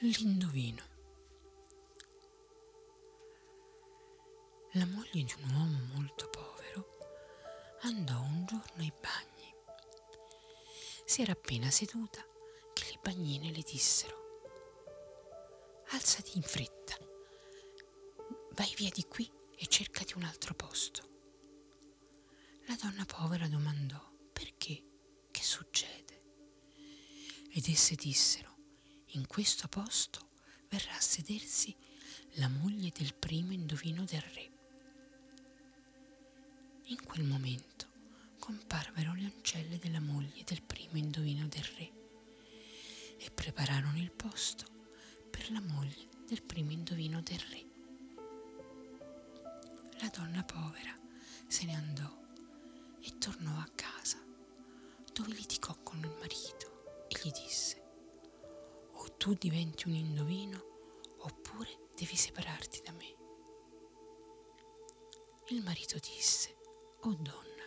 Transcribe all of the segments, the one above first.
L'indovino. La moglie di un uomo molto povero andò un giorno ai bagni. Si era appena seduta che le bagnine le dissero Alzati in fretta, vai via di qui e cercati un altro posto. La donna povera domandò perché, che succede? Ed esse dissero in questo posto verrà a sedersi la moglie del primo indovino del re. In quel momento comparvero le ancelle della moglie del primo indovino del re e prepararono il posto per la moglie del primo indovino del re. La donna povera se ne andò e tornò a casa, dove litigò con il marito e gli disse tu diventi un indovino oppure devi separarti da me. Il marito disse, Oh donna,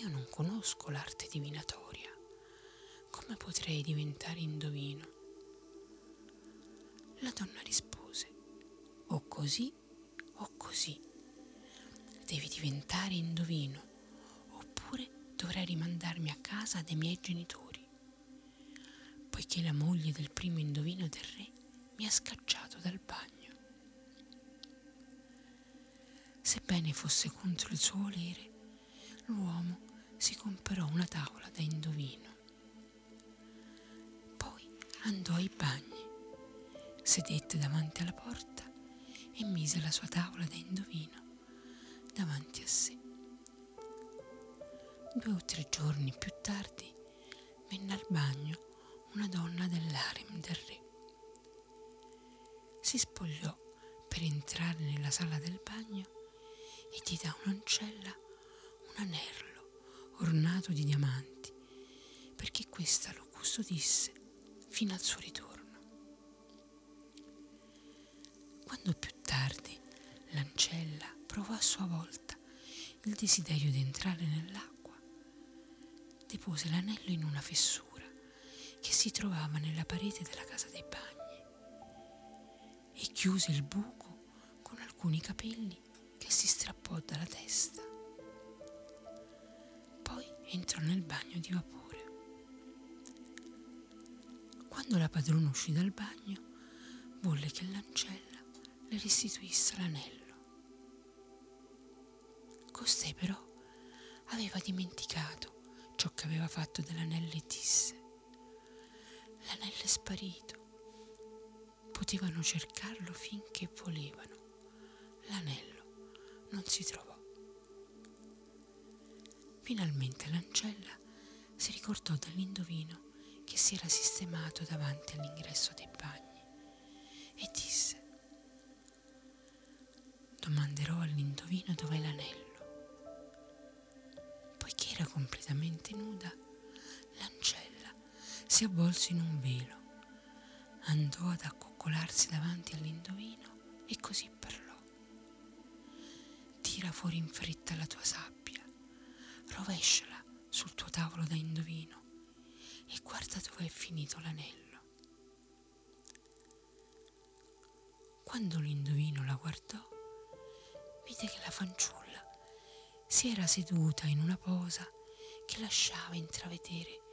io non conosco l'arte divinatoria, come potrei diventare indovino? La donna rispose, o così o così. Devi diventare indovino, oppure dovrai rimandarmi a casa dai miei genitori poiché la moglie del primo indovino del re mi ha scacciato dal bagno. Sebbene fosse contro il suo volere, l'uomo si comperò una tavola da indovino. Poi andò ai bagni, sedette davanti alla porta e mise la sua tavola da indovino davanti a sé. Due o tre giorni più tardi venne al bagno una donna dell'harem del re. Si spogliò per entrare nella sala del bagno e gli da un'ancella un anello ornato di diamanti perché questa lo custodisse fino al suo ritorno. Quando più tardi l'ancella provò a sua volta il desiderio di entrare nell'acqua, depose l'anello in una fessura che si trovava nella parete della casa dei bagni e chiuse il buco con alcuni capelli che si strappò dalla testa. Poi entrò nel bagno di vapore. Quando la padrona uscì dal bagno, volle che l'ancella le restituisse l'anello. Costei però aveva dimenticato ciò che aveva fatto dell'anello e disse L'anello è sparito. Potevano cercarlo finché volevano. L'anello non si trovò. Finalmente l'ancella si ricordò dell'indovino che si era sistemato davanti all'ingresso dei bagni e disse domanderò all'indovino dov'è l'anello. Poiché era completamente nuda, si avvolse in un velo, andò ad accoccolarsi davanti all'indovino e così parlò. Tira fuori in fretta la tua sabbia, rovesciala sul tuo tavolo da indovino e guarda dove è finito l'anello. Quando l'indovino la guardò, vide che la fanciulla si era seduta in una posa che lasciava intravedere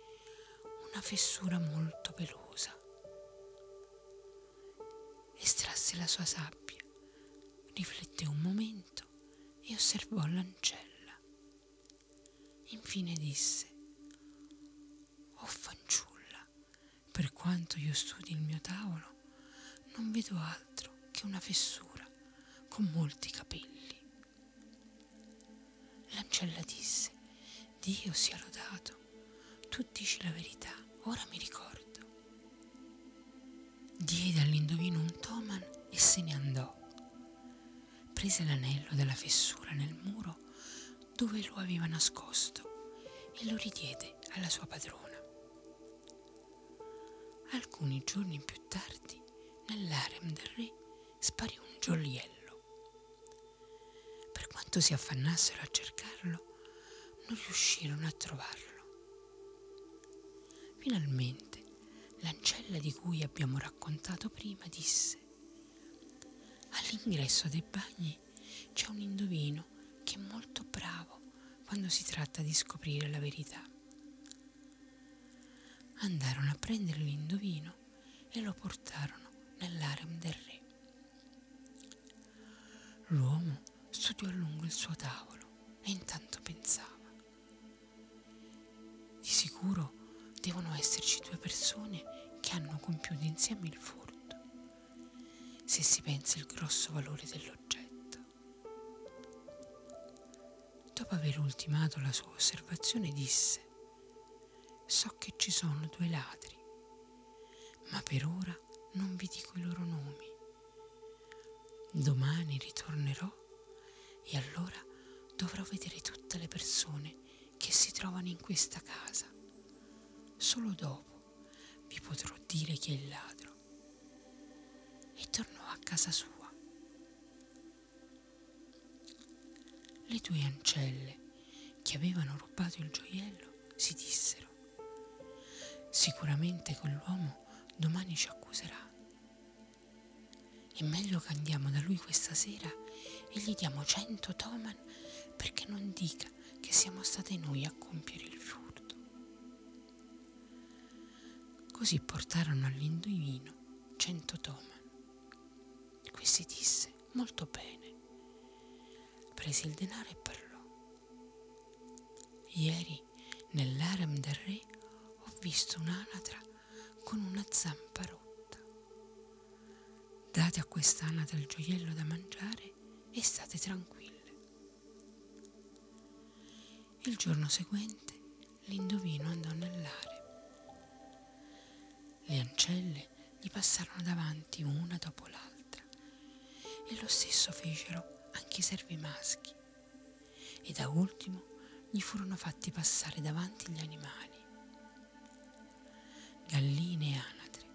una fessura molto pelosa. Estrasse la sua sabbia, rifletté un momento e osservò l'ancella. Infine disse, Oh fanciulla, per quanto io studi il mio tavolo, non vedo altro che una fessura con molti capelli. L'ancella disse, Dio sia lodato, tu dici la verità ora mi ricordo. Diede all'indovino un toman e se ne andò. Prese l'anello della fessura nel muro dove lo aveva nascosto e lo ridiede alla sua padrona. Alcuni giorni più tardi, nell'arem del re, sparì un gioiello. Per quanto si affannassero a cercarlo, non riuscirono a trovarlo. Finalmente l'ancella di cui abbiamo raccontato prima disse all'ingresso dei bagni c'è un indovino che è molto bravo quando si tratta di scoprire la verità. Andarono a prendere l'indovino e lo portarono nell'arem del re. L'uomo studiò a lungo il suo tavolo e intanto pensava. Di sicuro devono esserci due persone che hanno compiuto insieme il furto, se si pensa il grosso valore dell'oggetto. Dopo aver ultimato la sua osservazione disse, so che ci sono due ladri, ma per ora non vi dico i loro nomi. Domani ritornerò e allora dovrò vedere tutte le persone che si trovano in questa casa. Solo dopo vi potrò dire chi è il ladro. E tornò a casa sua. Le due ancelle che avevano rubato il gioiello si dissero, sicuramente quell'uomo domani ci accuserà. È meglio che andiamo da lui questa sera e gli diamo cento toman perché non dica che siamo state noi a compiere il furto. Così portarono all'indovino cento toman. Questi disse, molto bene prese il denaro e parlò. Ieri nell'arem del re ho visto un'anatra con una zampa rotta. Date a quest'anatra il gioiello da mangiare e state tranquille. Il giorno seguente l'indovino andò nell'arem. Le ancelle gli passarono davanti una dopo l'altra e lo stesso fecero anche i servi maschi e da ultimo gli furono fatti passare davanti gli animali, galline e anatre,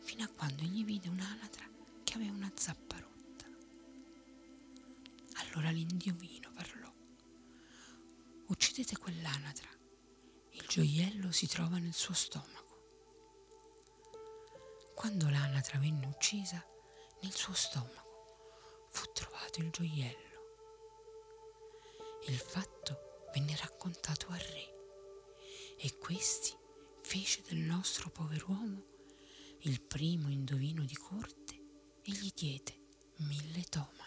fino a quando egli vide un'anatra che aveva una zappa rotta. Allora l'indiovino parlò, uccidete quell'anatra, il gioiello si trova nel suo stomaco. Quando l'anatra venne uccisa, nel suo stomaco fu trovato il gioiello. Il fatto venne raccontato al re e questi fece del nostro pover'uomo il primo indovino di corte e gli diede mille tomani.